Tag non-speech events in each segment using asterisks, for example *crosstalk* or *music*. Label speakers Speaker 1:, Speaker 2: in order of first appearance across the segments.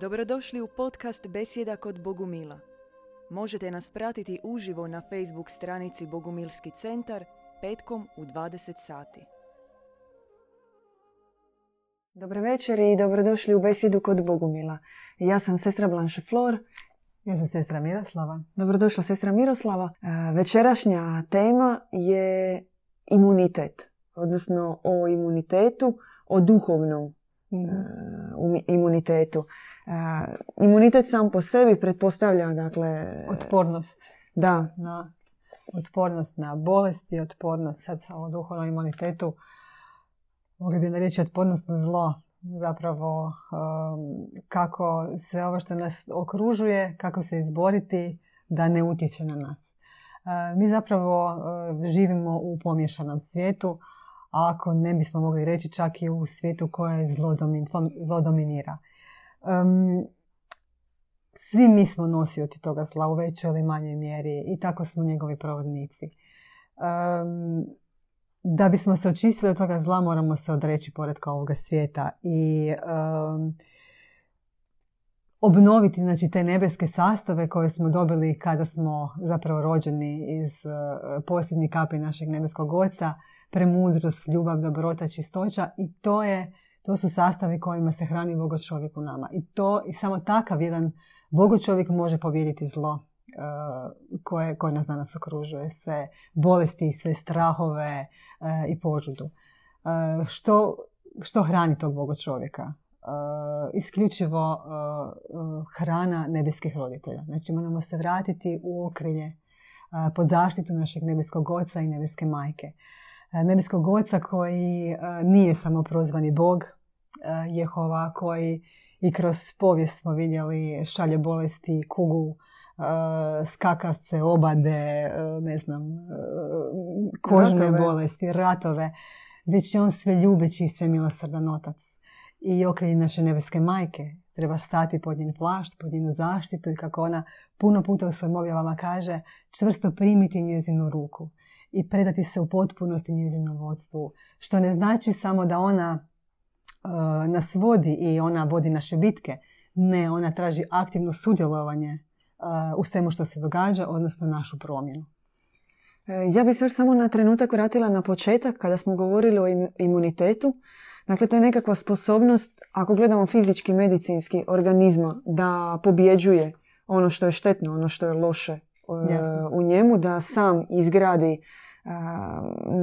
Speaker 1: Dobrodošli u podcast Besjeda kod Bogumila. Možete nas pratiti uživo na Facebook stranici Bogumilski centar petkom u 20 sati. Dobro večer i dobrodošli u Besjedu kod Bogumila. Ja sam sestra Blanche Flor.
Speaker 2: Ja sam sestra Miroslava.
Speaker 1: Dobrodošla sestra Miroslava. E, Večerašnja tema je imunitet, odnosno o imunitetu, o duhovnom
Speaker 2: Mhm.
Speaker 1: Umi- imunitetu. Imunitet sam po sebi pretpostavlja, dakle,
Speaker 2: Otpornost
Speaker 1: da,
Speaker 2: na otpornost na bolesti, otpornost sad o duhovnom imunitetu. Mogli bi reći otpornost na zlo. Zapravo um, kako sve ovo što nas okružuje, kako se izboriti da ne utječe na nas. Mi zapravo uh, živimo u pomješanom svijetu, ako ne bismo mogli reći čak i u svijetu koje zlo, zlo dominira. Svi mi smo nosioci toga zla u većoj ili manjoj mjeri i tako smo njegovi provodnici. Um, da bismo se očistili od toga zla moramo se odreći poredka ovoga svijeta i um, obnoviti znači, te nebeske sastave koje smo dobili kada smo zapravo rođeni iz uh, posljednjih kapi našeg nebeskog oca, premudrost, ljubav, dobrota, čistoća i to je to su sastavi kojima se hrani Bogo čovjek u nama. I to i samo takav jedan Bogo čovjek može pobijediti zlo uh, koje, koje nas danas okružuje. Sve bolesti, sve strahove uh, i požudu. Što, što hrani tog Bogo čovjeka? Uh, isključivo uh, uh, hrana nebeskih roditelja. Znači moramo se vratiti u okrilje pod zaštitu našeg nebeskog oca i nebeske majke. Nebeskog oca koji nije samo prozvani Bog, Jehova koji i kroz povijest smo vidjeli šalje bolesti, kugu, skakavce, obade, ne znam, kožne
Speaker 1: Ratove.
Speaker 2: bolesti, ratove. Već je on sve ljubeći i sve milosrdan otac. I okrilje naše nebeske majke. Treba stati pod njen plašt, pod njenu zaštitu i kako ona puno puta u svojim objavama kaže, čvrsto primiti njezinu ruku i predati se u potpunosti njezinom vodstvu. Što ne znači samo da ona uh, nas vodi i ona vodi naše bitke. Ne, ona traži aktivno sudjelovanje uh, u svemu što se događa, odnosno našu promjenu.
Speaker 1: E, Ja bih se još samo na trenutak vratila na početak kada smo govorili o im- imunitetu. Dakle, to je nekakva sposobnost, ako gledamo fizički, medicinski, organizma da pobjeđuje ono što je štetno, ono što je loše e, u njemu, da sam izgradi e,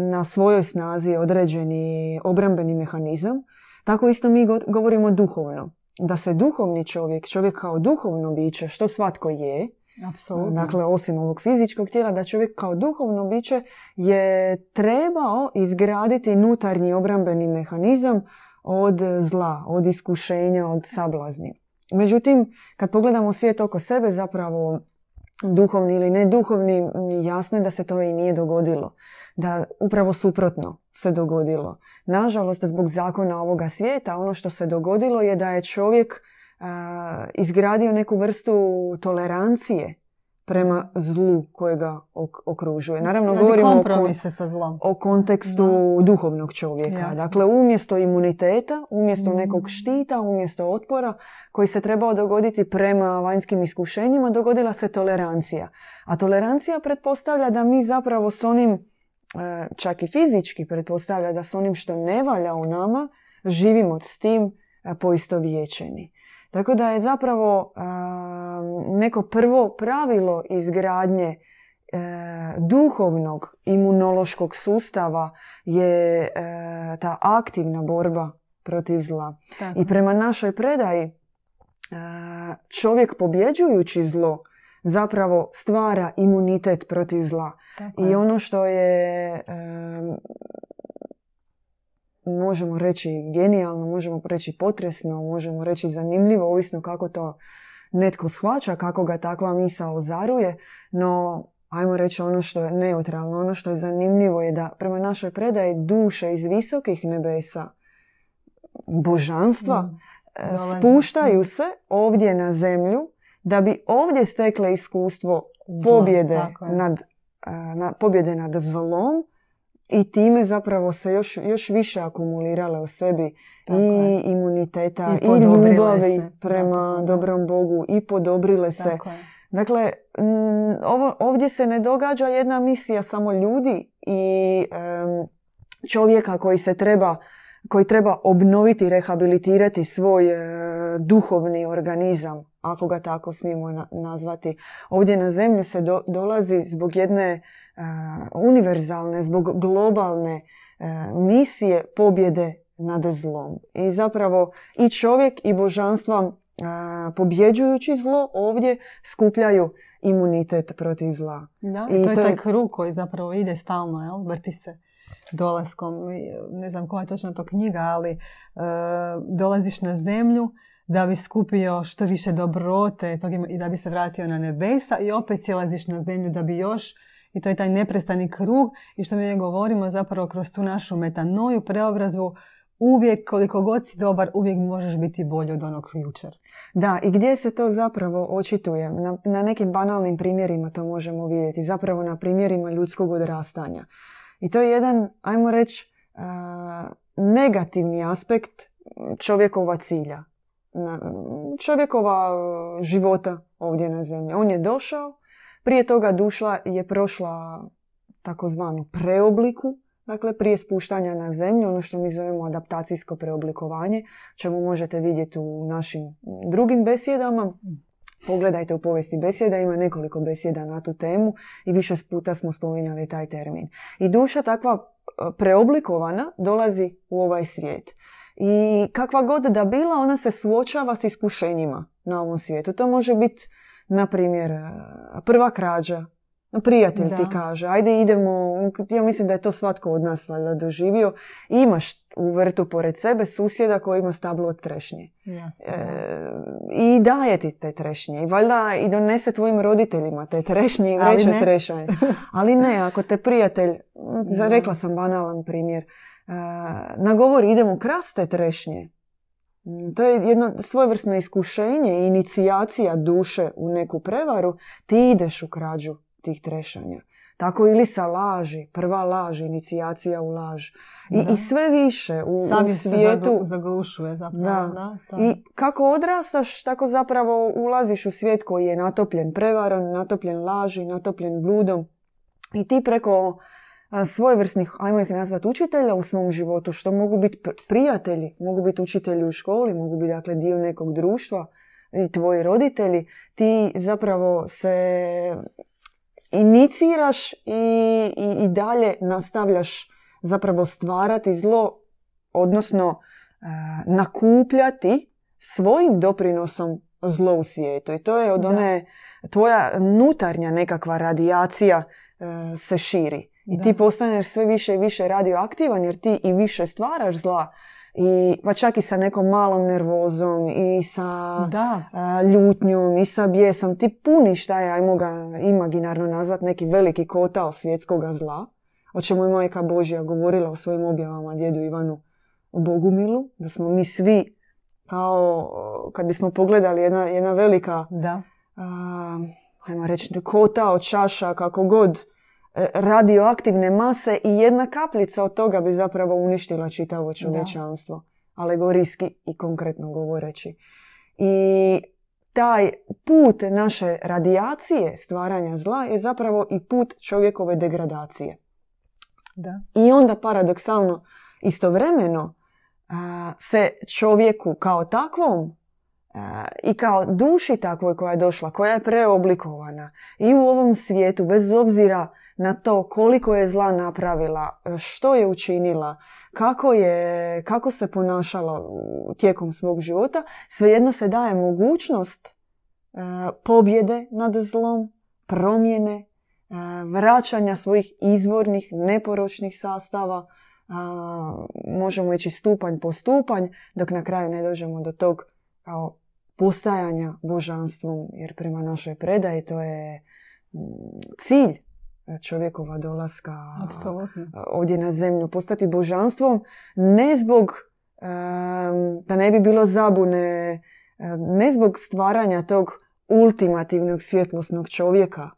Speaker 1: na svojoj snazi određeni obrambeni mehanizam. Tako isto mi go- govorimo duhovno. Da se duhovni čovjek, čovjek kao duhovno biće, što svatko je,
Speaker 2: Apsolutno.
Speaker 1: Dakle, osim ovog fizičkog tijela, da čovjek kao duhovno biće je trebao izgraditi nutarnji obrambeni mehanizam od zla, od iskušenja, od sablazni. Međutim, kad pogledamo svijet oko sebe, zapravo duhovni ili ne duhovni, jasno je da se to i nije dogodilo. Da upravo suprotno se dogodilo. Nažalost, zbog zakona ovoga svijeta, ono što se dogodilo je da je čovjek izgradio neku vrstu tolerancije prema zlu kojega ok- okružuje. Naravno,
Speaker 2: Radi
Speaker 1: govorimo o, kon-
Speaker 2: sa zlom.
Speaker 1: o kontekstu duhovnog čovjeka. Dakle, umjesto imuniteta, umjesto
Speaker 2: Mm.
Speaker 1: nekog štita, umjesto otpora koji se trebao dogoditi prema vanjskim iskušenjima, dogodila se tolerancija. A tolerancija pretpostavlja da mi zapravo s onim, e, čak i fizički pretpostavlja da s onim što ne valja u nama, živimo s tim e, poistovjećeni. Tako da je zapravo neko prvo pravilo izgradnje e, duhovnog imunološkog sustava je e, ta aktivna borba protiv zla.
Speaker 2: Tako.
Speaker 1: I prema našoj predaji e, čovjek pobjeđujući zlo zapravo stvara imunitet protiv zla.
Speaker 2: Tako
Speaker 1: I ono što je, možemo reći genijalno, možemo reći potresno, možemo reći zanimljivo, ovisno kako to netko shvaća, kako ga takva misao ozaruje, no ajmo reći ono što je neutralno, ono što je zanimljivo je da prema našoj predaji duše iz visokih nebesa, božanstva,
Speaker 2: Mm.
Speaker 1: e, spuštaju se ovdje na zemlju da bi ovdje stekle iskustvo pobjede nad, na, pobjede nad zlom i time zapravo se još, još više akumulirale u sebi i imuniteta i, i ljubavi prema dobrom Bogu i podobrile se. Dakle, ovo, ovdje se ne događa jedna misija samo ljudi i čovjeka koji se treba koji treba obnoviti, rehabilitirati svoj e, duhovni organizam, ako ga tako smijemo nazvati. Ovdje na zemlju se dolazi zbog jedne univerzalne, zbog globalne e, misije pobjede nad zlom. I zapravo i čovjek i božanstva pobjeđujući zlo ovdje skupljaju imunitet protiv zla.
Speaker 2: Da, i to, je taj krug koji zapravo ide stalno, jel? vrti se dolaskom, ne znam koja je točno to knjiga, ali e, dolaziš na zemlju da bi skupio što više dobrote i da bi se vratio na nebesa i opet sjelaziš na zemlju da bi još i to je taj neprestani krug i što mi govorimo zapravo kroz tu našu metanoju, preobrazvu, uvijek koliko god si dobar, uvijek možeš biti bolji od onog jučer.
Speaker 1: Da, i gdje se to zapravo očituje? Na, na nekim banalnim primjerima to možemo vidjeti. Zapravo na primjerima ljudskog odrastanja. I to je jedan, ajmo reći, negativni aspekt čovjekova cilja. Čovjekova života ovdje na zemlji. On je došao, prije toga duša je prošla takozvanu preobliku, dakle prije spuštanja na zemlju, ono što mi zovemo adaptacijsko preoblikovanje, čemu možete vidjeti u našim drugim besjedama. Pogledajte u povijesti besjeda, ima nekoliko besjeda na tu temu i više puta smo spominjali taj termin. I duša takva e, preoblikovana dolazi u ovaj svijet. I kakva god da bila, ona se suočava s iskušenjima na ovom svijetu. To može biti, na primjer, e, prva krađa, Prijatelj ti kaže, ajde idemo, ja mislim da je to svatko od nas valjda doživio. Imaš u vrtu pored sebe susjeda koji ima stablo od trešnje.
Speaker 2: e,
Speaker 1: I daje ti te trešnje. I valjda i donese tvojim roditeljima te trešnje i vreće trešanje. *laughs* Ali ne, ako te prijatelj, rekla sam banalan primjer, e, nagovori idemo krast te trešnje. To je jedno svojevrsno iskušenje i inicijacija duše u neku prevaru. Ti ideš u krađu tih trešanja. Tako ili sa laži, prva laž, inicijacija u laž. I, i sve više u,
Speaker 2: Sam
Speaker 1: u svijetu.
Speaker 2: Se zaglušuje zapravo. Da.
Speaker 1: I kako odrastaš, tako zapravo ulaziš u svijet koji je natopljen prevarom, natopljen laži, natopljen bludom. I ti preko svojevrsnih, ajmo ih nazvati učitelja u svom životu, što mogu biti prijatelji, mogu biti učitelji u školi, mogu biti dakle dio nekog društva i tvoji roditelji, ti zapravo se iniciraš i, i, i dalje nastavljaš zapravo stvarati zlo, odnosno uh, nakupljati svojim doprinosom zlo u svijetu. I to je od one, tvoja nutarnja nekakva radijacija e, se širi. I ti postaneš sve više i više radioaktivan jer ti i više stvaraš zla i pa čak i sa nekom malom nervozom i sa
Speaker 2: da.
Speaker 1: ljutnjom i sa bijesom. Ti puniš taj, ajmo ga imaginarno nazvat, neki veliki kotao svjetskog zla, o čemu je majka Božja govorila u svojim objavama djedu Ivanu Bogumilu, da smo mi svi kao kad bismo pogledali jedna, jedna velika
Speaker 2: da.
Speaker 1: ajmo reći kota od čaša kako god radioaktivne mase i jedna kapljica od toga bi zapravo uništila čitavo čovječanstvo. Alegorijski i konkretno govoreći. I taj put naše radijacije stvaranja zla je zapravo i put čovjekove degradacije.
Speaker 2: Da.
Speaker 1: I onda paradoksalno istovremeno se čovjeku kao takvom i kao duši takvoj koja je došla, koja je preoblikovana i u ovom svijetu, bez obzira na to koliko je zla napravila, što je učinila, kako, je, kako se ponašala tijekom svog života, svejedno se daje mogućnost e, pobjede nad zlom, promjene, e, vraćanja svojih izvornih, neporočnih sastava, možemo ići stupanj po stupanj, dok na kraju ne dođemo do tog kao postajanja božanstvom, jer prema našoj predaji to je cilj čovjekova dolaska ovdje na zemlju, postati božanstvom, ne zbog da ne bi bilo zabune, ne zbog stvaranja tog ultimativnog svjetlosnog čovjeka,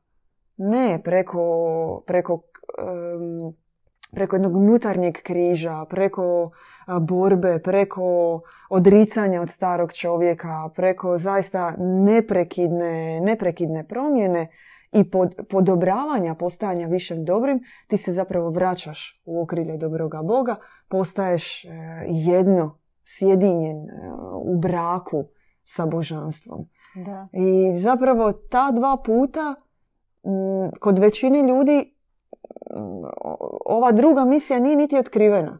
Speaker 1: ne preko, preko preko jednog unutarnjeg križa, preko borbe, preko odricanja od starog čovjeka, preko zaista neprekidne, neprekidne promjene i pod, podobravanja postajanja višem dobrim, ti se zapravo vraćaš u okrilje dobroga Boga, postaješ e, jedno, sjedinjen e, u braku sa božanstvom.
Speaker 2: Da.
Speaker 1: I zapravo ta dva puta kod većine ljudi ova druga misija nije niti otkrivena.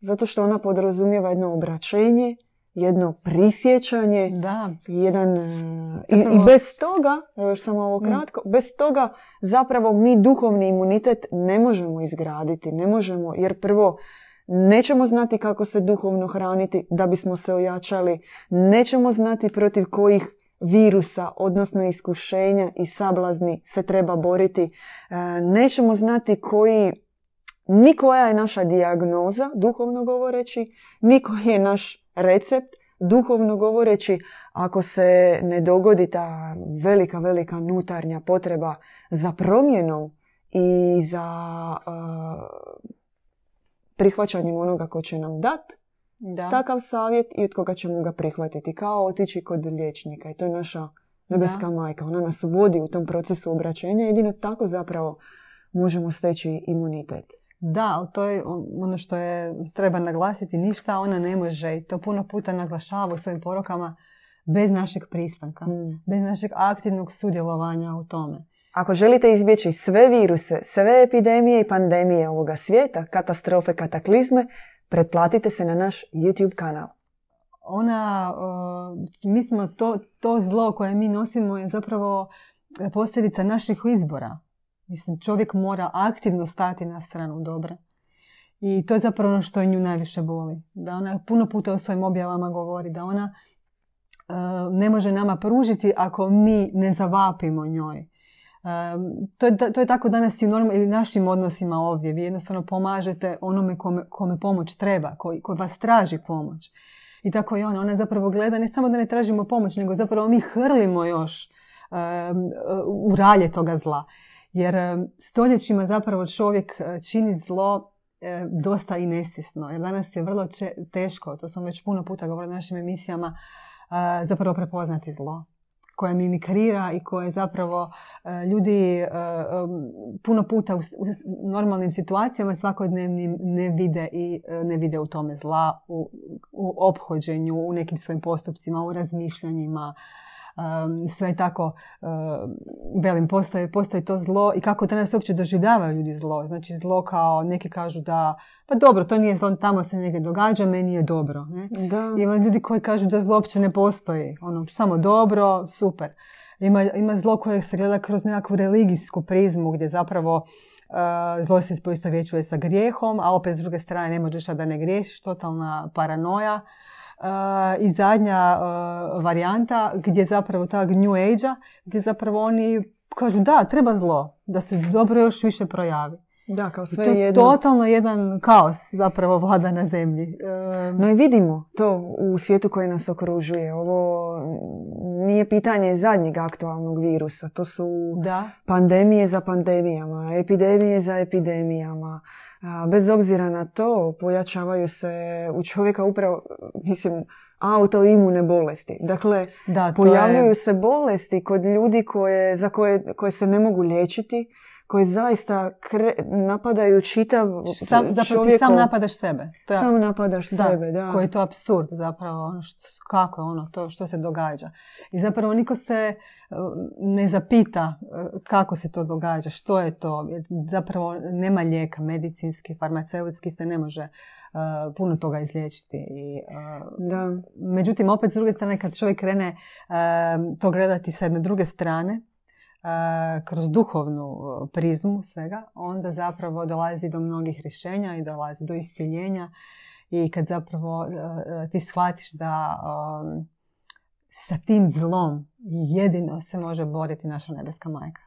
Speaker 1: Zato što ona podrazumijeva jedno obraćenje, jedno prisjećanje.
Speaker 2: Da.
Speaker 1: Jedan, i, I bez toga, još samo ovo mm. kratko, bez toga zapravo mi duhovni imunitet ne možemo izgraditi. Ne možemo, jer prvo nećemo znati kako se duhovno hraniti da bismo se ojačali. Nećemo znati protiv kojih virusa, odnosno iskušenja i sablazni se treba boriti. E, nećemo znati koji, ni koja je naša dijagnoza, duhovno govoreći, ni koji je naš recept, duhovno govoreći, ako se ne dogodi ta velika, velika nutarnja potreba za promjenom i za uh, prihvaćanjem onoga ko će nam dat, da. takav savjet i od koga ćemo ga prihvatiti. Kao otići kod liječnika i to je naša nebeska majka. Ona nas vodi u tom procesu obraćenja. Jedino tako zapravo možemo steći imunitet.
Speaker 2: Da, ali to je ono što je treba naglasiti. Ništa ona ne može i to puno puta naglašava u svojim porokama bez našeg pristanka. Mm. Bez našeg aktivnog sudjelovanja u tome.
Speaker 1: Ako želite izbjeći sve viruse, sve epidemije i pandemije ovoga svijeta, katastrofe, kataklizme, pretplatite se na naš YouTube kanal.
Speaker 2: Ona, mi smo to, to zlo koje mi nosimo je zapravo posljedica naših izbora. Mislim, čovjek mora aktivno stati na stranu dobra. I to je zapravo ono što nju najviše boli. Da ona puno puta u svojim objavama govori da ona ne može nama pružiti ako mi ne zavapimo njoj to, je, to je tako danas i u norm, našim odnosima ovdje. Vi jednostavno pomažete onome kome, kome pomoć treba, koji, koji vas traži pomoć. I tako i ona. Ona zapravo gleda ne samo da ne tražimo pomoć, nego zapravo mi hrlimo još u ralje toga zla. Jer stoljećima zapravo čovjek e, čini zlo e, dosta i nesvjesno. Jer danas je vrlo teško, to smo već puno puta govorili u našim emisijama, zapravo prepoznati zlo koja mimikrira i koje zapravo e, ljudi e, puno puta u normalnim situacijama svakodnevnim ne vide i e, ne vide u tome zla, u, u ophođenju, u nekim svojim postupcima, u razmišljanjima, sve je tako, velim, postoji, postoji to zlo i kako danas uopće doživljavaju ljudi zlo. Znači zlo kao neki kažu da, pa dobro, to nije zlo, tamo se negdje događa, meni je dobro. Ne?
Speaker 1: Da.
Speaker 2: Ima ljudi koji kažu da zlo uopće ne postoji. Ono, samo dobro, super. Ima, ima zlo koje se gleda kroz nekakvu religijsku prizmu gdje zapravo uh, zlo se vječuje sa grijehom, a opet s druge strane ne možeš da ne griješiš, totalna paranoja i zadnja varijanta gdje zapravo tag New Age-a, gdje zapravo oni kažu da, treba zlo, da se dobro još više projavi.
Speaker 1: Da, kao sve
Speaker 2: to je totalno jedan kaos zapravo vlada na zemlji.
Speaker 1: No i vidimo to u svijetu koji nas okružuje. Ovo nije pitanje zadnjeg aktualnog virusa. To su
Speaker 2: da.
Speaker 1: pandemije za pandemijama, epidemije za epidemijama. Bez obzira na to, pojačavaju se u čovjeka upravo, mislim, autoimune bolesti. Dakle,
Speaker 2: da,
Speaker 1: pojavljuju se bolesti kod ljudi koje, za koje, koje se ne mogu liječiti, koji zaista kre, napadaju čitav
Speaker 2: sam, Zapravo ti sam napadaš sebe.
Speaker 1: To je, sam napadaš da, sebe, da.
Speaker 2: Koji je to absurd zapravo. Ono što, kako je ono to što se događa. I zapravo niko se uh, ne zapita uh, kako se to događa, što je to. Zapravo nema lijeka medicinski, farmaceutski se ne može uh, puno toga izliječiti. I,
Speaker 1: da.
Speaker 2: Međutim, opet s druge strane, kad čovjek krene to gledati sa jedne druge strane, kroz duhovnu prizmu svega, onda zapravo dolazi do mnogih rješenja i dolazi do isciljenja i kad zapravo ti shvatiš da sa tim zlom jedino se može boriti naša nebeska majka.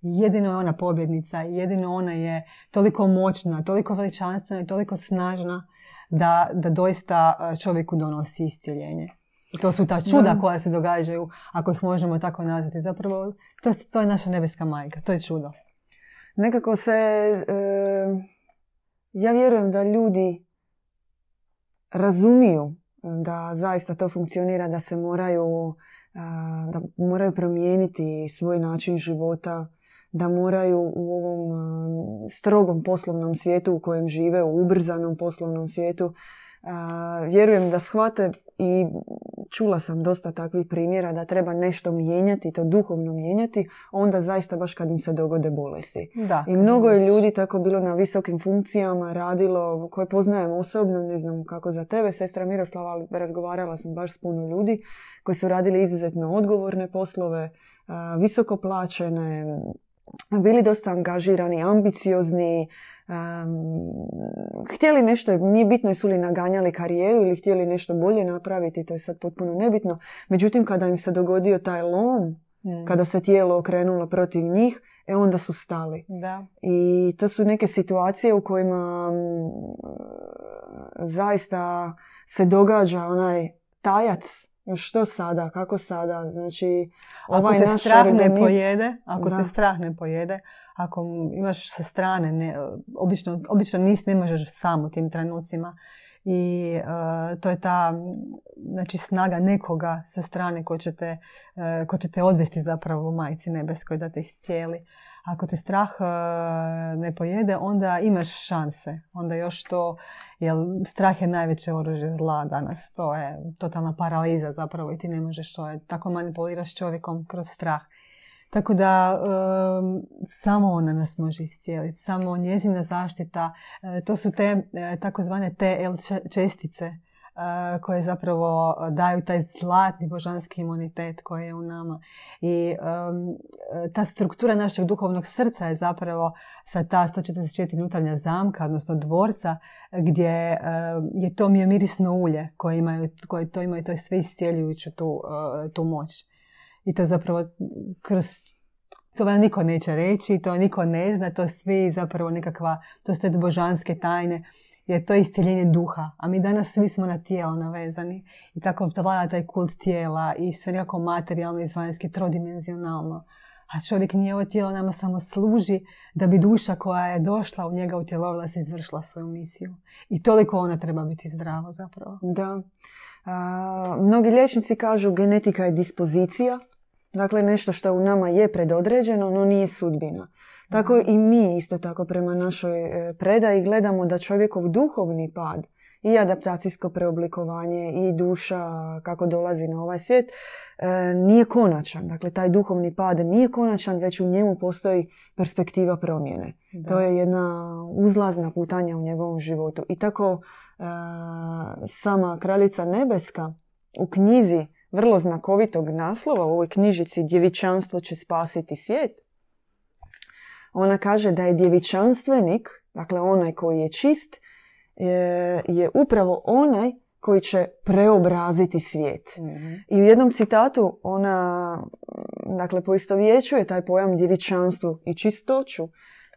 Speaker 2: Jedino je ona pobjednica, jedino ona je toliko moćna, toliko veličanstvena i toliko snažna da, da doista čovjeku donosi isciljenje. I to su ta čuda koja se događaju, ako ih možemo tako nazvati. Zapravo, to, to je naša nebeska majka, to je čudo.
Speaker 1: Nekako se e, ja vjerujem da ljudi razumiju da zaista to funkcionira, da se moraju, da moraju promijeniti svoj način života, da moraju u ovom strogom poslovnom svijetu u kojem žive, u ubrzanom poslovnom svijetu, vjerujem da shvate i čula sam dosta takvih primjera da treba nešto mijenjati, to duhovno mijenjati, onda zaista baš kad im se dogode bolesti.
Speaker 2: Da,
Speaker 1: I mnogo je ljudi tako bilo na visokim funkcijama, radilo, koje poznajem osobno, ne znam kako za tebe, sestra Miroslava, razgovarala sam baš s puno ljudi koji su radili izuzetno odgovorne poslove, visoko plaćene, bili dosta angažirani, ambiciozni, htjeli nešto, nije bitno jesu li naganjali karijeru ili htjeli nešto bolje napraviti, to je sad potpuno nebitno. Međutim, kada im se dogodio taj lom, mm. kada se tijelo okrenulo protiv njih, e onda su stali.
Speaker 2: Da.
Speaker 1: I to su neke situacije u kojima zaista se događa onaj tajac što sada, kako sada, znači
Speaker 2: ovaj ako te strah ne pojede, ako te strah ne pojede, ako imaš sa strane, ne, obično, obično nis ne možeš sam u tim trenucima i uh, to je ta znači, snaga nekoga sa strane ko će te, uh, ko će te odvesti zapravo u majci nebeskoj da te iscijeli. Ako te strah uh, ne pojede, onda imaš šanse. Onda još to, jer strah je najveće oružje zla danas. To je totalna paraliza zapravo i ti ne možeš to. Je, tako manipuliraš čovjekom kroz strah. Tako da samo ona nas može iscijeliti, samo njezina zaštita, e, to su te e, takozvane TL čestice e, koje zapravo daju taj zlatni božanski imunitet koji je u nama. I ta struktura našeg duhovnog srca je zapravo sa ta 144 unutarnja zamka, odnosno dvorca, gdje je to miomirisno ulje koje, imaju, koje to imaju, to je sve iscijeljujuću tu, tu moć. I to zapravo kroz to vam niko neće reći, to niko ne zna, to svi zapravo nekakva, to su te božanske tajne, jer to je isceljenje duha. A mi danas svi smo na tijelo navezani. I tako vlada taj kult tijela i sve nekako materijalno, izvanjski, trodimenzionalno. A čovjek nije ovo tijelo nama samo služi da bi duša koja je došla u njega utjelovila se izvršila svoju misiju. I toliko ona treba biti zdravo zapravo.
Speaker 1: Da. A, mnogi liječnici kažu genetika je dispozicija, dakle nešto što u nama je predodređeno, no nije sudbina. Tako i mi isto tako prema našoj e, predaji gledamo da čovjekov duhovni pad i adaptacijsko preoblikovanje i duša kako dolazi na ovaj svijet e, nije konačan. Dakle, taj duhovni pad nije konačan, već u njemu postoji perspektiva promjene. To je jedna uzlazna putanja u njegovom životu. I tako sama kraljica nebeska u knjizi vrlo znakovitog naslova u ovoj knjižici Djevičanstvo će spasiti svijet. Ona kaže da je djevičanstvenik, dakle onaj koji je čist, je, je upravo onaj koji će preobraziti svijet. Mhm. I u jednom citatu ona dakle, poistovjećuje taj pojam djevičanstvu i čistoću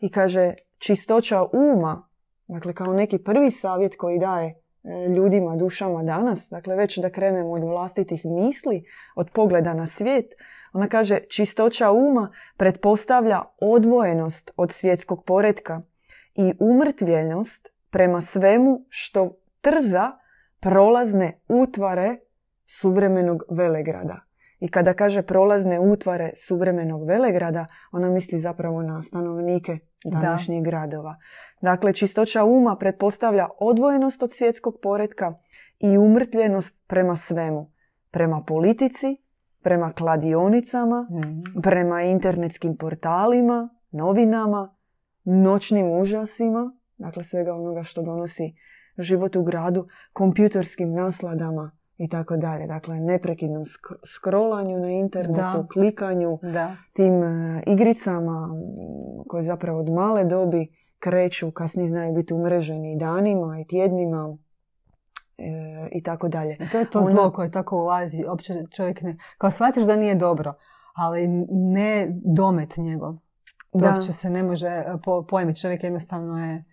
Speaker 1: i kaže čistoća uma Dakle, kao neki prvi savjet koji daje e, ljudima, dušama danas, dakle već da krenemo od vlastitih misli, od pogleda na svijet, ona kaže čistoća uma pretpostavlja odvojenost od svjetskog poretka i umrtvljenost prema svemu što trza prolazne utvare suvremenog velegrada. I kada kaže prolazne utvare suvremenog velegrada, ona misli zapravo na stanovnike današnjih gradova. Dakle, čistoća uma pretpostavlja odvojenost od svjetskog poretka i umrtljenost prema svemu. Prema politici, prema kladionicama, mhm. prema internetskim portalima, novinama, noćnim užasima, dakle svega onoga što donosi život u gradu, kompjuterskim nasladama, i tako dalje. Dakle, neprekidnom scrollanju na internetu, klikanju,
Speaker 2: da.
Speaker 1: tim e, igricama koje zapravo od male dobi kreću, kasnije znaju biti umreženi danima i tjednima e, i tako dalje.
Speaker 2: To je to zlo koje tako ulazi, opće čovjek ne... Kao shvatiš da nije dobro, ali ne domet njegov. Da. Uopće se ne može pojmiti. Čovjek jednostavno je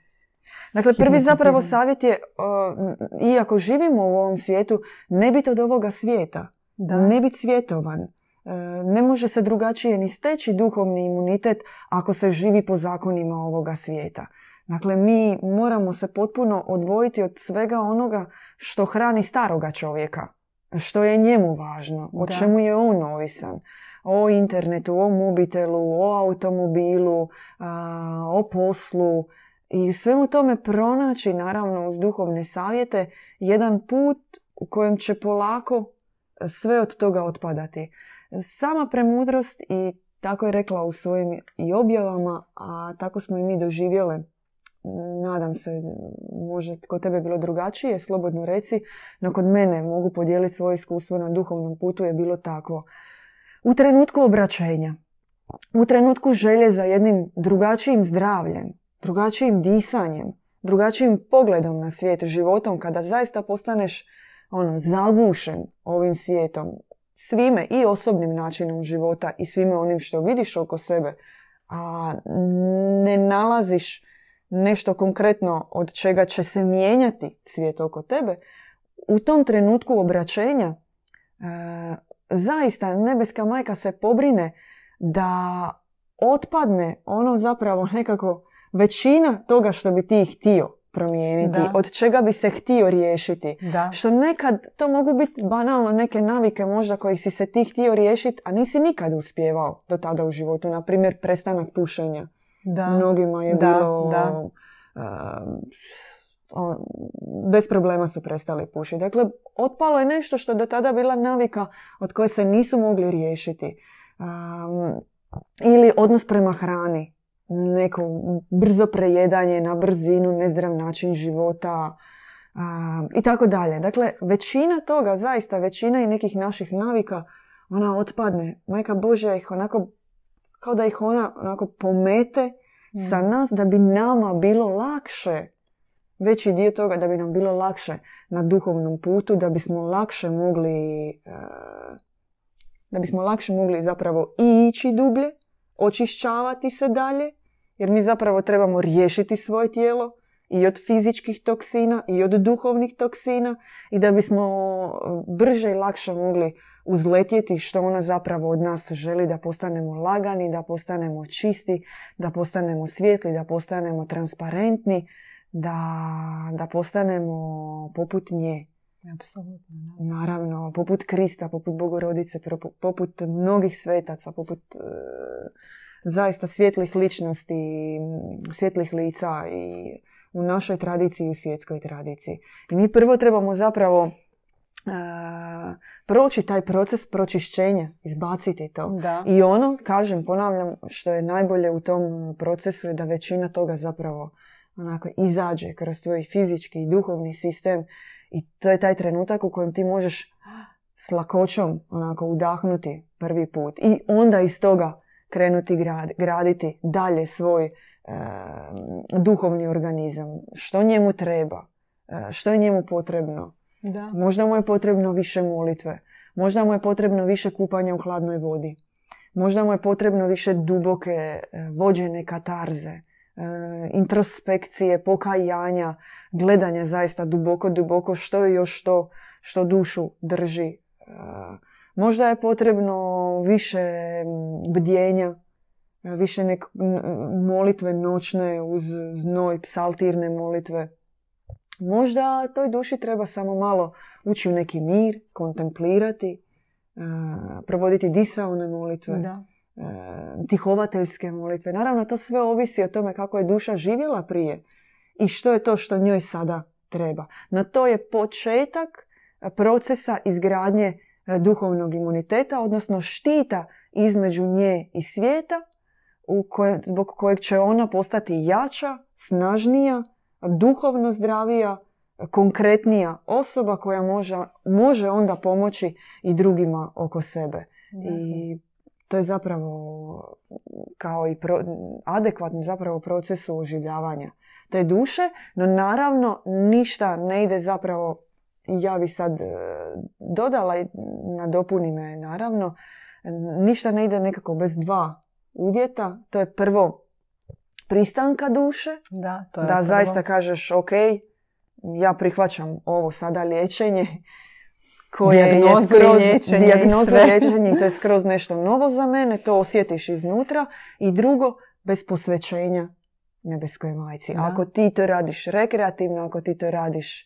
Speaker 1: Dakle, prvi zapravo savjet je, iako živimo u ovom svijetu, ne biti od ovoga svijeta. Da. Ne biti svjetovan. ne može se drugačije ni steći duhovni imunitet ako se živi po zakonima ovoga svijeta. Dakle, mi moramo se potpuno odvojiti od svega onoga što hrani staroga čovjeka, što je njemu važno, o čemu je on ovisan. O internetu, o mobitelu, o automobilu, o poslu i svemu tome pronaći, naravno, uz duhovne savjete, jedan put u kojem će polako sve od toga otpadati. Sama premudrost i tako je rekla u svojim i objavama, a tako smo i mi doživjele nadam se, može kod tebe bilo drugačije, slobodno reci, no kod mene mogu podijeliti svoje iskustvo na duhovnom putu je bilo takvo. U trenutku obraćenja, u trenutku želje za jednim drugačijim zdravljem, drugačijim disanjem, drugačijim pogledom na svijet, životom, kada zaista postaneš ono, zagušen ovim svijetom, svime i osobnim načinom života i svime onim što vidiš oko sebe, a ne nalaziš nešto konkretno od čega će se mijenjati svijet oko tebe, u tom trenutku obraćenja e, zaista nebeska majka se pobrine da otpadne ono zapravo nekako većina toga što bi ti htio promijeniti, od čega bi se htio riješiti. Da. Što nekad, to mogu biti banalno neke navike možda kojih si se ti htio riješiti, a nisi nikad uspjevao do tada u životu. Na primjer, prestanak pušenja. Da. Mnogima je da, bilo... Da. bez problema su prestali pušiti. Dakle, otpalo je nešto što do tada bila navika od koje se nisu mogli riješiti. ili odnos prema hrani. Neko brzo prejedanje na brzinu, nezdrav način života i tako dalje. Dakle, većina toga, zaista većina i nekih naših navika, ona otpadne. Majka Božja ih onako kao da ih ona onako pomete sa mm. nas da bi nama bilo lakše veći dio toga da bi nam bilo lakše na duhovnom putu, da bismo lakše mogli e, da bismo lakše mogli zapravo i ići dublje, očišćavati se dalje, jer mi zapravo trebamo riješiti svoje tijelo i od fizičkih toksina i od duhovnih toksina i da bismo brže i lakše mogli uzletjeti što ona zapravo od nas želi da postanemo lagani, da postanemo čisti, da postanemo svijetli, da postanemo transparentni, da, da postanemo poput nje.
Speaker 2: Apsolutno.
Speaker 1: Naravno, poput Krista, poput Bogorodice, poput mnogih svetaca, poput e, zaista svjetlih ličnosti, svjetlih lica i u našoj tradiciji i u svjetskoj tradiciji. I mi prvo trebamo zapravo proći taj proces pročišćenja, izbaciti to. Da. I ono, kažem, ponavljam, što je najbolje u tom procesu je da većina toga zapravo onako izađe kroz tvoj fizički i duhovni sistem i to je taj trenutak u kojem ti možeš s lakoćom onako udahnuti prvi put i onda iz toga krenuti graditi dalje svoj duhovni organizam. Što njemu treba, što je njemu potrebno da. Možda mu je potrebno više molitve. Možda mu je potrebno više kupanja u hladnoj vodi. Možda mu je potrebno više duboke, e, vođene katarze, e, introspekcije, pokajanja, gledanja zaista duboko, duboko što je još to što dušu drži. E, možda je potrebno više bdjenja, više nek molitve noćne uz znoj, psaltirne molitve. Možda toj duši treba samo malo ući u neki mir, kontemplirati, uh, provoditi disaone molitve, da. Uh, tihovateljske molitve. Naravno, to sve ovisi o tome kako je duša živjela prije i što je to što njoj sada treba. No to je početak procesa izgradnje duhovnog imuniteta, odnosno štita između nje i svijeta, u koje, zbog kojeg će ona postati jača, snažnija, duhovno zdravija, konkretnija osoba koja može, može onda pomoći i drugima oko sebe. I to je zapravo kao i pro, adekvatni zapravo procesu oživljavanja te duše, no naravno ništa ne ide zapravo, ja bi sad e, dodala i nadopuni me naravno, ništa ne ide nekako bez dva uvjeta. To je prvo pristanka duše.
Speaker 2: Da, to je
Speaker 1: da zaista kažeš ok, ja prihvaćam ovo sada liječenje koje
Speaker 2: Dijagnozu
Speaker 1: je skroz
Speaker 2: liječenje
Speaker 1: dijagnoza i liječenje i to je skroz nešto novo za mene, to osjetiš iznutra i drugo, bez posvećenja nebeskoj majci.
Speaker 2: Da.
Speaker 1: Ako ti to radiš rekreativno, ako ti to radiš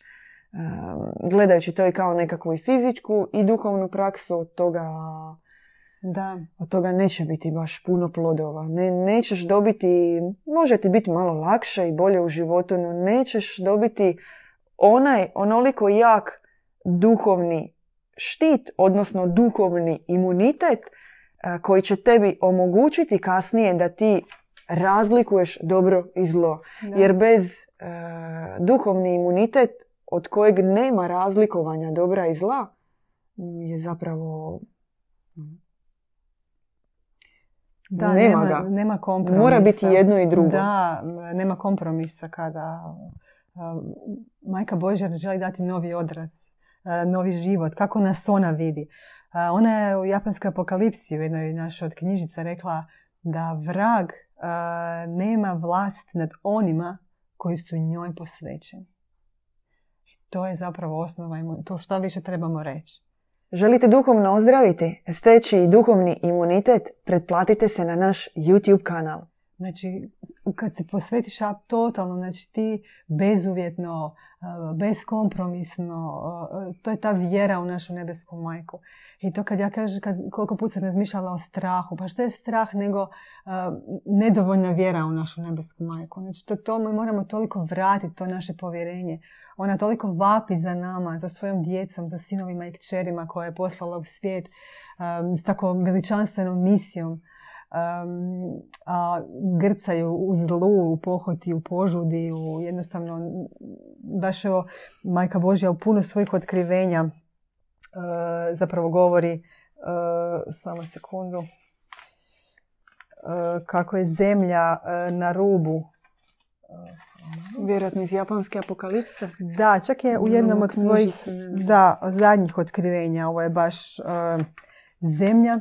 Speaker 1: um, gledajući to i kao nekakvu i fizičku i duhovnu praksu, od toga,
Speaker 2: Da.
Speaker 1: od toga neće biti baš puno plodova. Ne, nećeš dobiti, može ti biti malo lakše i bolje u životu, no nećeš dobiti onaj onoliko jak duhovni štit, odnosno duhovni imunitet a, koji će tebi omogućiti kasnije da ti razlikuješ dobro i zlo.
Speaker 2: Da.
Speaker 1: Jer bez e, duhovni imunitet od kojeg nema razlikovanja dobra i zla m, je zapravo
Speaker 2: Da,
Speaker 1: Nema
Speaker 2: nema,
Speaker 1: ga.
Speaker 2: nema kompromisa.
Speaker 1: Mora biti jedno i drugo.
Speaker 2: Da, nema kompromisa kada a, Majka Božja želi dati novi odraz, novi život, kako nas ona vidi. A, Ona je u japanskoj apokalipsi u jednoj našoj od knjižica rekla da vrag a, nema vlast nad onima koji su njoj posvećeni. To je zapravo osnova, to što više trebamo reći.
Speaker 1: Želite duhovno ozdraviti, steći duhovni imunitet, pretplatite se na naš YouTube kanal.
Speaker 2: Znači, kad se posvetiš totalno, znači ti bezuvjetno, uh, beskompromisno, uh, to je ta vjera u našu nebesku majku. I to kad ja kažem, kad, koliko put sam razmišljala o strahu, pa što je strah nego uh, nedovoljna vjera u našu nebesku majku. Znači, to, to mi moramo toliko vratiti, to naše povjerenje. Ona toliko vapi za nama, za svojom djecom, za sinovima i kćerima koje je poslala u svijet um, s tako veličanstvenom misijom a grcaju u zlu, u pohoti, u požudi, u jednostavno, baš evo, Majka Božja u puno svojih otkrivenja uh, zapravo govori, uh, samo sekundu, uh, kako je zemlja na rubu.
Speaker 1: Vjerojatno iz japanske apokalipse.
Speaker 2: Da, čak je u jednom od svojih da, zadnjih otkrivenja, ovo je baš uh, zemlja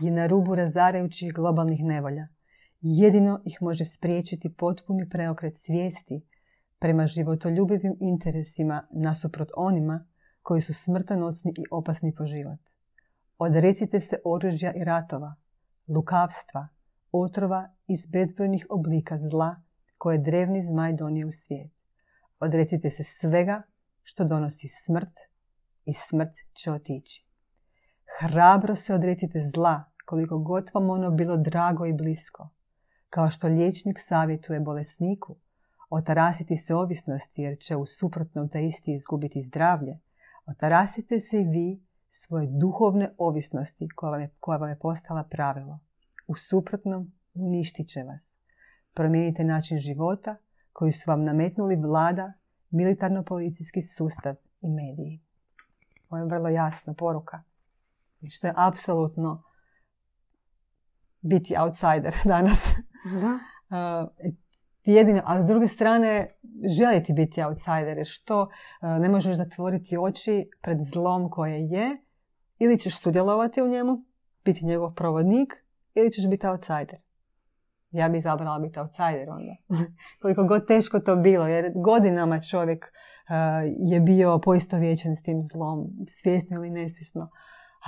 Speaker 2: je na rubu razarajućih globalnih nevolja. Jedino ih može spriječiti potpuni preokret svijesti prema životoljubivim interesima nasuprot onima koji su smrtonosni i opasni po život. Odrecite se oružja i ratova, lukavstva, otrova iz bezbrojnih oblika zla koje je drevni zmaj donio u svijet. Odrecite se svega što donosi smrt i smrt će otići. Hrabro se odrecite zla koliko god vam ono bilo drago i blisko. Kao što liječnik savjetuje bolesniku, otarasiti se ovisnosti jer će u suprotnom ta isti izgubiti zdravlje. Otarasite se i vi svoje duhovne ovisnosti koja vam je, koja vam je postala pravilo. U suprotnom uništit će vas. Promijenite način života koji su vam nametnuli vlada, militarno-policijski sustav i mediji. Ovo je vrlo jasna poruka. I Što je apsolutno biti outsider *laughs* danas.
Speaker 1: Da. *laughs*
Speaker 2: Uh, jedino, a s druge strane želiti biti outsider jer što uh, ne možeš zatvoriti oči pred zlom koje je ili ćeš sudjelovati u njemu, biti njegov provodnik ili ćeš biti outsider. Ja bi izabrala biti outsider onda. *laughs* Koliko god teško to bilo, jer godinama čovjek uh, je bio poistovjećen s tim zlom, svjesno ili nesvjesno.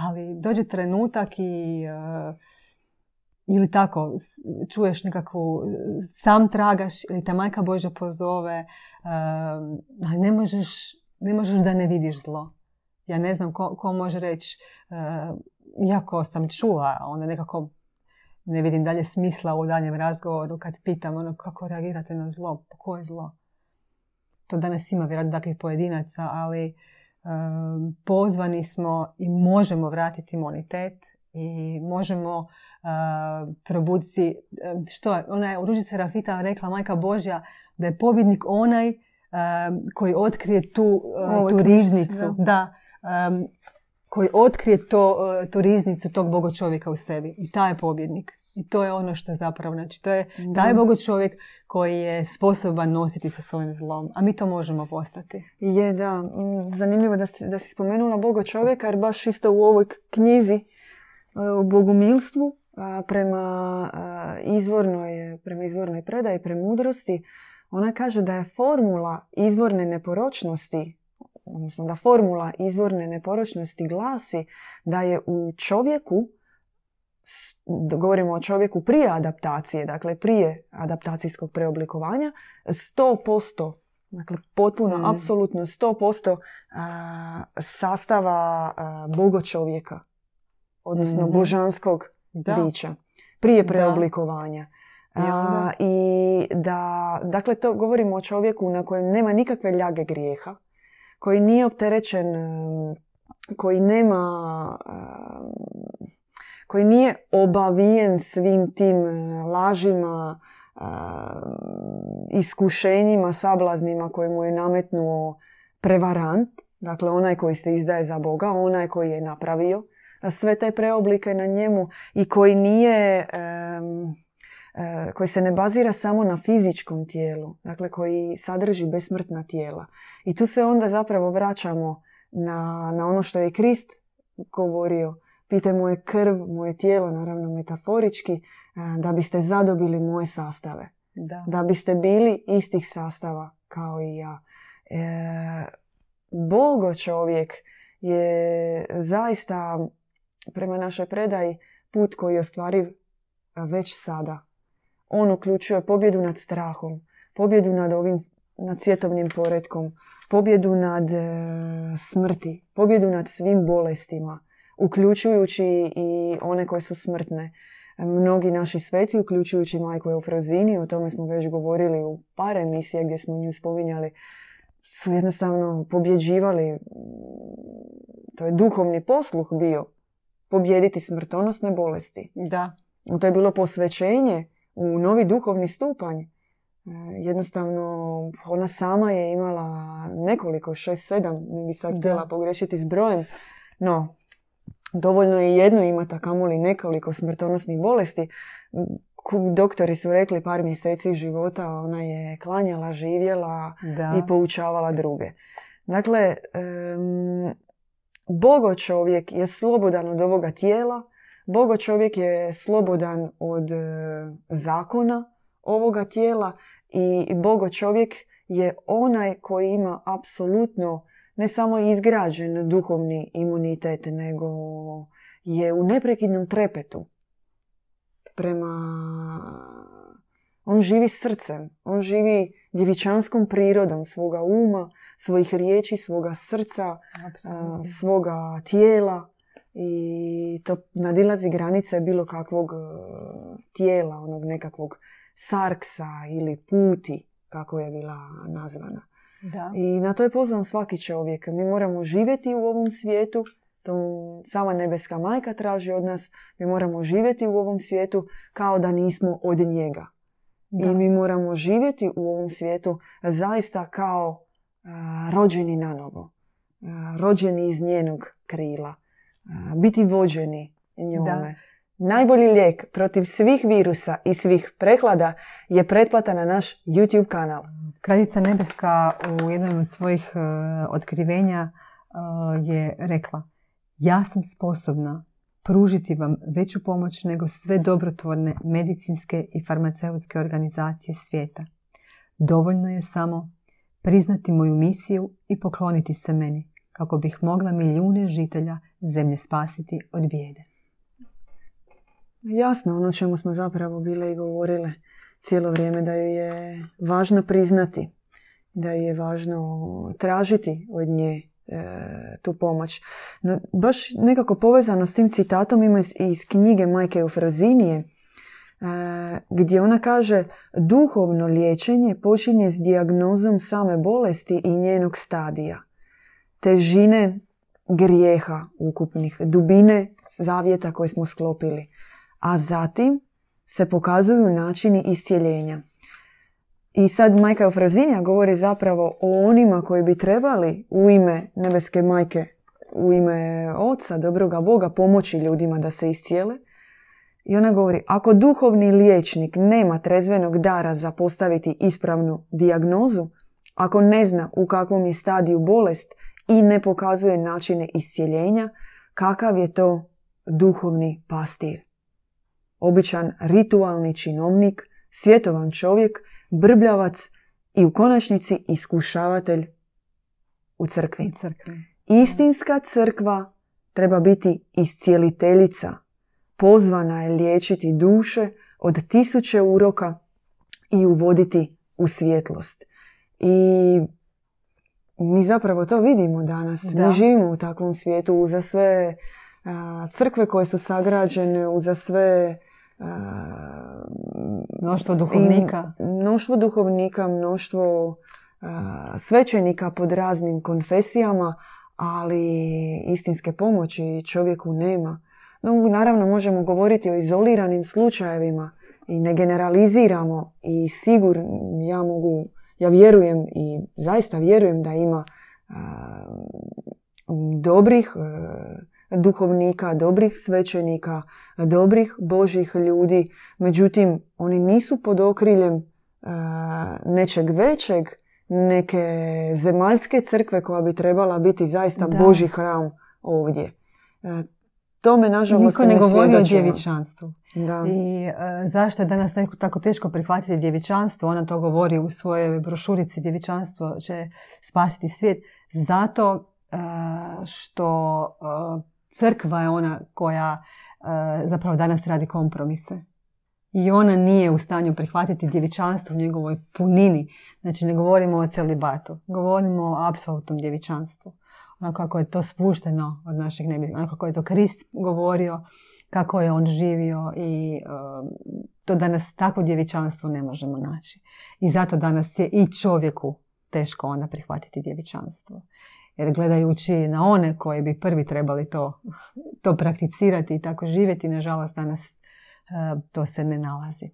Speaker 2: Ali dođe trenutak i uh, ili tako, čuješ nekakvu, sam tragaš ili te majka Božja pozove, um, ali ne možeš, ne možeš da ne vidiš zlo. Ja ne znam ko, ko može reći, uh, iako sam čula, onda nekako ne vidim dalje smisla u daljem razgovoru kad pitam ono kako reagirate na zlo, koje je zlo? To danas ima vjerojatno takvih pojedinaca, ali pozvani smo i možemo vratiti imunitet i možemo uh, probuditi, um, što je, ona je u Rafita rekla majka Božja da je pobjednik onaj um, koji otkrije tu, riznicu. Da. koji otkrije to, tu riznicu tog bogo čovjeka u sebi. I taj je pobjednik. I to je ono što je zapravo, znači to je taj bogo čovjek koji je sposoban nositi sa svojim zlom. A mi to možemo postati.
Speaker 1: Je, da. Mm, Zanimljivo da si, da si spomenula Boga čovjeka, jer baš isto u ovoj knjizi e, u bogumilstvu a, prema izvornoj, prema izvornoj predaji, premudrosti, ona kaže da je formula izvorne neporočnosti odnosno da formula izvorne neporočnosti glasi da je u čovjeku govorimo o čovjeku prije adaptacije, dakle prije adaptacijskog preoblikovanja, 100%, dakle potpuno, mm. apsolutno 100% a, sastava a, bogo čovjeka, odnosno mm božanskog da. bića, prije preoblikovanja. A, I da, dakle, to govorimo o čovjeku na kojem nema nikakve ljage grijeha, koji nije opterećen, koji nema koji nije obavijen svim tim e, lažima, e, iskušenjima, sablaznima koje mu je nametnuo prevarant, dakle onaj koji se izdaje za Boga, onaj koji je napravio sve te preoblike na njemu i koji nije, e, koji se ne bazira samo na fizičkom tijelu, dakle koji sadrži besmrtna tijela. I tu se onda zapravo vraćamo na, na ono što je Krist govorio, pite moje krv, moje tijelo, naravno metaforički, e, da biste zadobili moje sastave. Da. da biste bili istih sastava kao i ja. E, Bogo čovjek je zaista prema našoj predaji put koji je ostvariv već sada. On uključuje pobjedu nad strahom, pobjedu nad ovim nad svjetovnim poredkom, pobjedu nad e, smrti, pobjedu nad svim bolestima, uključujući i one koje su smrtne. Mnogi naši sveci, uključujući majku Eufrozini, o tome smo već govorili u par emisija gdje smo nju spominjali, su jednostavno pobjeđivali, to je duhovni posluh bio, pobjediti smrtonosne bolesti.
Speaker 2: Da.
Speaker 1: To je bilo posvećenje u novi duhovni stupanj. E, jednostavno, ona sama je imala nekoliko, šest, sedam, ne bi sad htjela pogrešiti s brojem, no dovoljno je jedno imati, a kamoli nekoliko smrtonosnih bolesti. Doktori su rekli par mjeseci života, ona je klanjala, živjela i poučavala druge. Dakle, um, Bogo čovjek je slobodan od ovoga tijela, Bogo čovjek je slobodan od e, zakona ovoga tijela i Bogo čovjek je onaj koji ima apsolutno ne samo izgrađen duhovni imunitet, nego je u neprekidnom trepetu prema... On živi srcem, on živi djevičanskom prirodom svoga uma, svojih riječi, svoga srca, svoga tijela i to nadilazi granice bilo kakvog e, tijela, onog nekakvog sarksa ili puti, kako je bila nazvana.
Speaker 2: Da.
Speaker 1: I na to je pozvan svaki čovjek. Mi moramo živjeti u ovom svijetu, to sama nebeska majka traži od nas, mi moramo živjeti u ovom svijetu kao da nismo od njega. I mi moramo živjeti u ovom svijetu zaista kao rođeni na novo, rođeni iz njenog krila, biti vođeni njome. Najbolji lijek protiv svih virusa i svih prehlada je pretplata na naš YouTube kanal.
Speaker 2: Kraljica Nebeska u jednom od svojih uh, otkrivenja uh, je rekla ja sam sposobna pružiti vam veću pomoć nego sve dobrotvorne medicinske i farmaceutske organizacije svijeta. Dovoljno je samo priznati moju misiju i pokloniti se meni kako bih mogla milijune žitelja zemlje spasiti od bijede.
Speaker 1: Jasno, ono čemu smo zapravo bile i govorile cijelo vrijeme da ju je važno priznati, da je važno tražiti od nje e, tu pomoć. No, baš nekako povezano s tim citatom ima iz, iz knjige Majke Eufrazinije, e, gdje ona kaže duhovno liječenje počinje s dijagnozom same bolesti i njenog stadija, težine grijeha ukupnih, dubine zavjeta koje smo sklopili, a zatim se pokazuju načini iscijeljenja. I sad majka Eufrazinja govori zapravo o onima koji bi trebali u ime nebeske majke, u ime oca, dobroga Boga, pomoći ljudima da se iscijele. I ona govori, ako duhovni liječnik nema trezvenog dara za postaviti ispravnu dijagnozu, ako ne zna u kakvom je stadiju bolest i ne pokazuje načine iscijeljenja, kakav je to duhovni pastir? Običan ritualni činovnik, svjetovan čovjek, brbljavac i u konačnici iskušavatelj u crkvi.
Speaker 2: Crkvi.
Speaker 1: Istinska crkva treba biti iscijeliteljica. Pozvana je liječiti duše od tisuće uroka i uvoditi u svjetlost. I mi zapravo to vidimo danas.
Speaker 2: Da.
Speaker 1: Mi živimo u takvom svijetu za sve crkve koje su sagrađene, uza sve
Speaker 2: Mnoštvo duhovnika.
Speaker 1: i mnoštvo duhovnika, mnoštvo a, svećenika pod raznim konfesijama, ali istinske pomoći čovjeku nema. No, naravno možemo govoriti o izoliranim slučajevima i ne generaliziramo i sigurno ja mogu, ja vjerujem i zaista vjerujem da ima a, dobrih e, duhovnika, dobrih svećenika, dobrih božih ljudi, međutim oni nisu pod okriljem e, nečeg većeg, neke zemaljske crkve koja bi trebala biti zaista
Speaker 2: Da.
Speaker 1: boži hram ovdje. E, To me nažalost
Speaker 2: niko ne govori o djevičanstvu.
Speaker 1: Da.
Speaker 2: I e, zašto je danas tako, tako teško prihvatiti djevičanstvo? Ona to govori u svojoj brošurici Djevičanstvo će spasiti svijet. Zato e, što e, crkva je ona koja e, zapravo danas radi kompromise. I ona nije u stanju prihvatiti djevičanstvo u njegovoj punini. Znači ne govorimo o celibatu, govorimo o apsolutnom djevičanstvu. Ono kako je to spušteno od našeg nebi, ono kako je to Krist govorio, kako je on živio i um, to danas takvo djevičanstvo ne možemo naći. I zato danas je i čovjeku teško onda prihvatiti djevičanstvo. Jer gledajući na one koji bi prvi trebali to, to prakticirati i tako živjeti, nažalost danas uh, to se ne nalazi.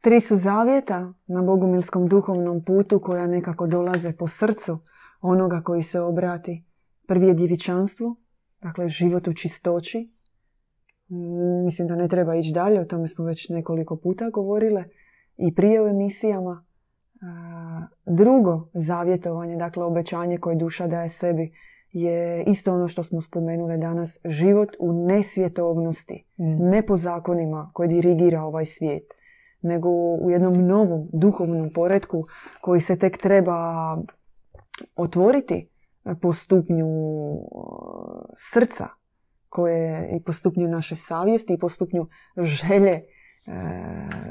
Speaker 1: Tri su zavjeta na bogumilskom duhovnom putu koja nekako dolaze po srcu onoga koji se obrati. Prvi je djevičanstvo, dakle život u čistoći. Mislim da ne treba ići dalje, o tome smo već nekoliko puta govorile i prije u emisijama. Drugo zavjetovanje, dakle obećanje koje duša daje sebi, je isto ono što smo spomenuli danas, život u nesvjetovnosti,
Speaker 2: Mm.
Speaker 1: ne po zakonima koje dirigira ovaj svijet, nego u jednom novom duhovnom poretku koji se tek treba otvoriti po stupnju e, srca koje i po stupnju naše savjesti i po stupnju želje e,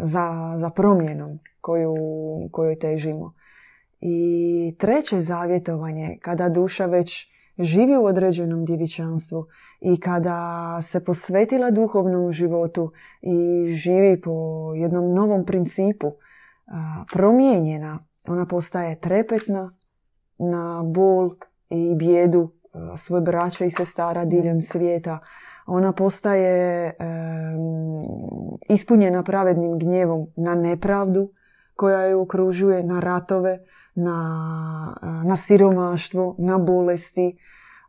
Speaker 1: za, za promjenom koju, kojoj težimo. I treće zavjetovanje, kada duša već živi u određenom djevičanstvu i kada se posvetila duhovnom životu i živi po jednom novom principu, promijenjena, ona postaje trepetna na bol i bijedu svoje braće i sestara diljem svijeta. Ona postaje em, ispunjena pravednim gnjevom na nepravdu koja je okružuje, na ratove, na, na siromaštvo, na bolesti.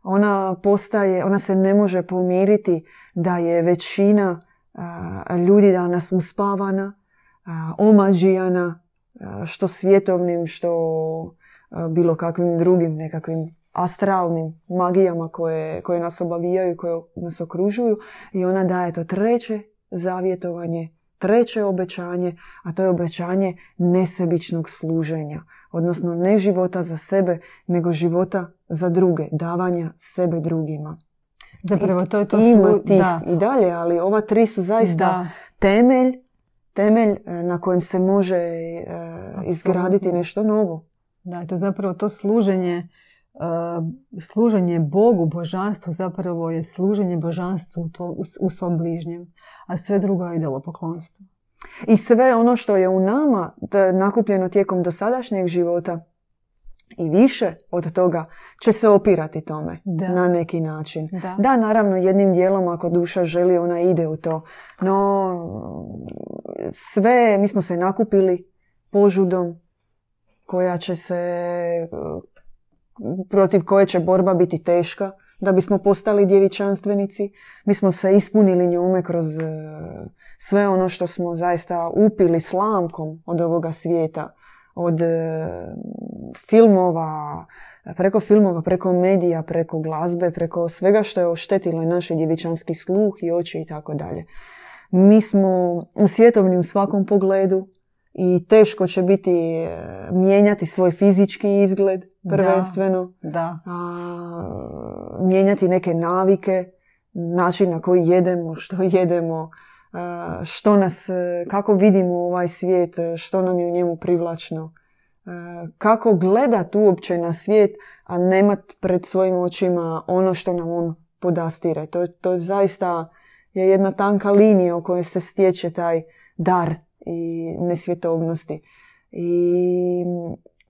Speaker 1: Ona postaje, ona se ne može pomiriti da je većina a, ljudi danas uspavana, a, omađijana, a, što svjetovnim, što bilo kakvim drugim nekakvim astralnim magijama koje, koje nas obavijaju, koje nas okružuju i ona daje to treće zavjetovanje, treće obećanje, a to je obećanje nesebičnog služenja, odnosno ne života za sebe, nego života za druge, davanja sebe drugima.
Speaker 2: Zapravo to je to
Speaker 1: Ima
Speaker 2: slu-
Speaker 1: tih
Speaker 2: da,
Speaker 1: i dalje, ali ova tri su zaista
Speaker 2: da.
Speaker 1: temelj, temelj e, na kojem se može e, izgraditi nešto novo.
Speaker 2: Da, to zapravo to služenje, služenje Bogu, božanstvu zapravo je služenje božanstvu u, svom bližnjem, a sve drugo je idolopoklonstvo.
Speaker 1: I sve ono što je u nama nakupljeno tijekom dosadašnjeg života i više od toga će se opirati tome
Speaker 2: Da.
Speaker 1: na neki način.
Speaker 2: Da.
Speaker 1: Da, naravno, jednim dijelom ako duša želi, ona ide u to. No, sve, mi smo se nakupili požudom koja će se, protiv koje će borba biti teška, da bismo postali djevičanstvenici. Mi smo se ispunili njome kroz e, sve ono što smo zaista upili slamkom od ovoga svijeta, od e, filmova, preko filmova, preko medija, preko glazbe, preko svega što je oštetilo i naš djevičanski sluh i oči i tako dalje. Mi smo svjetovni u svakom pogledu, i teško će biti e, mijenjati svoj fizički izgled prvenstveno.
Speaker 2: Da.
Speaker 1: A, mijenjati neke navike, način na koji jedemo, što jedemo, što nas, e, kako vidimo ovaj svijet, što nam je u njemu privlačno. Kako gledat uopće na svijet, a nemat pred svojim očima ono što nam on podastire. To, to zaista je jedna tanka linija u kojoj se stječe taj dar i nesvjetovnosti. I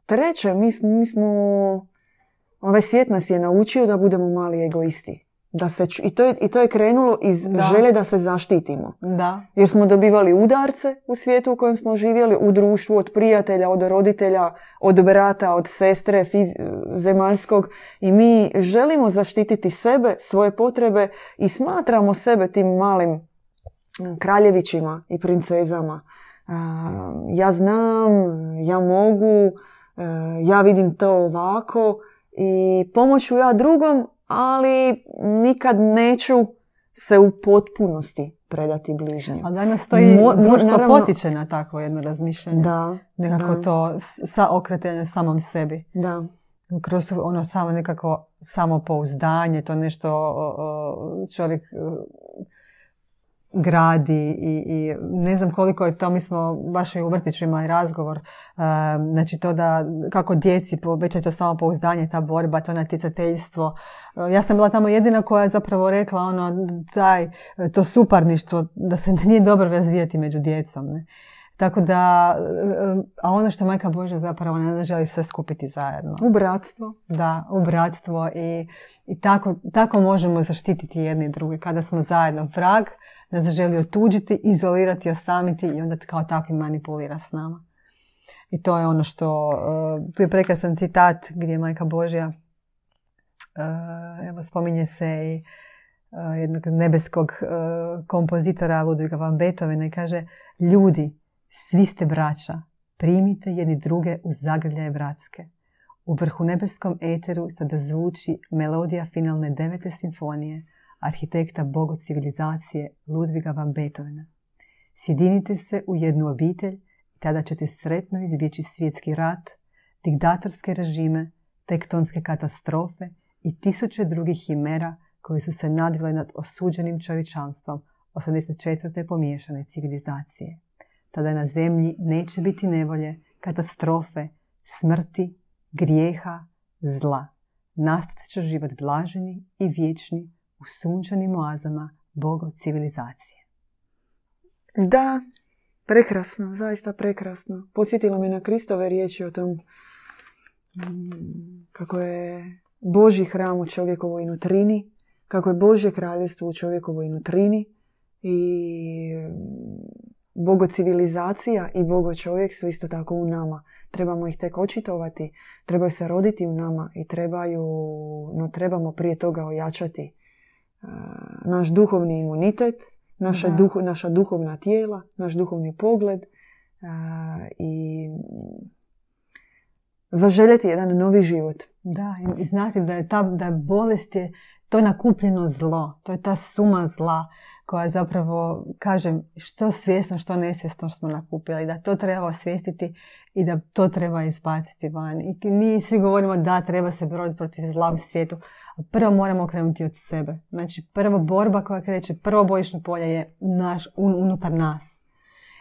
Speaker 1: treće, mi, mi smo, ovaj svijet nas je naučio da budemo mali egoisti. Da se, i, to je, I to je krenulo iz da. želje da se zaštitimo.
Speaker 2: Da.
Speaker 1: Jer smo dobivali udarce u svijetu u kojem smo živjeli, u društvu, od prijatelja, od roditelja, od brata, od sestre fiz, zemaljskog. I mi želimo zaštititi sebe, svoje potrebe i smatramo sebe tim malim kraljevićima i princezama. Ja znam, ja mogu, e, ja vidim to ovako i pomoću ja drugom, ali nikad neću se u potpunosti predati bližnjem.
Speaker 2: A danas to i društvo naravno, potiče na takvo jedno razmišljanje.
Speaker 1: Da.
Speaker 2: Nekako to sa okretanje samom sebi.
Speaker 1: Da.
Speaker 2: Kroz ono samo nekako samopouzdanje, to nešto čovjek gradi i, i ne znam koliko je to, mi smo baš i u vrtiću imali razgovor, znači to da kako djeci povećaju to samo pouzdanje, ta borba, to natjecateljstvo. ja sam bila tamo jedina koja je zapravo rekla ono, taj, to suparništvo, da se *laughs* nije dobro razvijati među djecom. Ne? Tako da, a ono što Majka Božja zapravo ne želi sve skupiti zajedno.
Speaker 1: U bratstvo.
Speaker 2: Da, u bratstvo i, i tako, tako možemo zaštititi jedni i drugi. Kada smo zajedno vrag, nas želi otuđiti, izolirati, osamiti i onda kao takvi manipulira s nama. I to je ono što, uh, tu je prekrasan citat gdje je Majka Božja, uh, evo spominje se i uh, jednog nebeskog kompozitora Ludviga van Beethovena i kaže ljudi, svi ste braća, primite jedni druge u zagrljaje bratske. U vrhu nebeskom eteru sada zvuči melodija finalne devete simfonije – arhitekta bogo civilizacije Ludviga van Beethovena. Sjedinite se u jednu obitelj i tada ćete sretno izbjeći svjetski rat, diktatorske režime, tektonske katastrofe i tisuće drugih himera koji su se nadvile nad osuđenim čovječanstvom 84. pomiješane civilizacije. Tada na zemlji neće biti nevolje, katastrofe, smrti, grijeha, zla. Nastat će život blaženi i vječni u sunčanim oazama Boga civilizacije.
Speaker 1: Da, prekrasno, zaista prekrasno. Podsjetilo me na Kristove riječi o tom mm, kako je Boži hram u čovjekovoj nutrini, kako je Božje kraljevstvo u čovjekovoj nutrini i Bogo civilizacija i Bogo čovjek su isto tako u nama. Trebamo ih tek očitovati, trebaju se roditi u nama i trebaju, no trebamo prije toga ojačati naš duhovni imunitet, naša, duh, naša duhovna tijela, naš duhovni pogled i zaželjeti jedan novi život.
Speaker 2: Da, i znati da je ta da je bolest je to nakupljeno zlo, to je ta suma zla koja zapravo, kažem, što svjesno, što nesvjesno smo nakupili, da to treba osvijestiti i da to treba izbaciti van. I mi svi govorimo da treba se boriti protiv zla u svijetu, a prvo moramo krenuti od sebe. Znači, prva borba koja kreće, prvo bojišno polje je naš, unutar nas.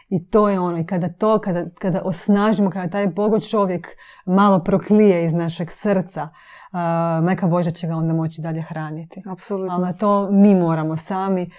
Speaker 2: I to je ono, i kada to, kada, kada osnažimo, kada taj Bogo čovjek malo proklije iz našeg srca, uh, Majka Božja će ga onda moći dalje hraniti.
Speaker 1: Apsolutno.
Speaker 2: Ali na to mi moramo sami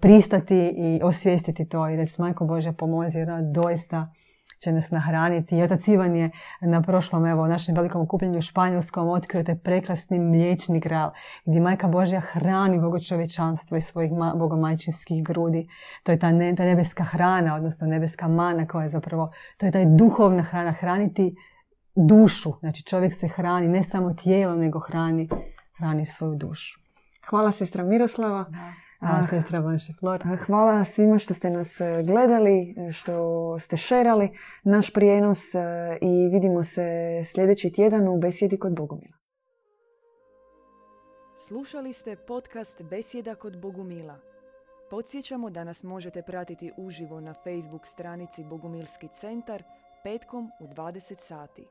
Speaker 2: pristati i osvijestiti to i reći Majko Božja pomozi jer doista će nas nahraniti. I otac Ivan je na prošlom, evo, našem velikom okupljenju u Španjolskom otkrio taj prekrasni mliječni gral gdje Majka Božja hrani Bogo čovječanstvo iz svojih ma- bogomajčinskih grudi. To je ta, ne, ta nebeska hrana, odnosno nebeska mana koja je zapravo, to je taj duhovna hrana, hraniti dušu. Znači čovjek se hrani ne samo tijelo, nego hrani, hrani svoju dušu.
Speaker 1: Hvala sestra Miroslava.
Speaker 2: A,
Speaker 1: Hvala svima što ste nas e, gledali, što ste šerali naš prijenos e, i vidimo se sljedeći tjedan u Besjedi kod Bogumila.
Speaker 3: Slušali ste podcast Besjeda kod Bogumila.
Speaker 1: Podsjećamo da nas možete pratiti uživo na Facebook stranici Bogumilski centar petkom u 20 sati.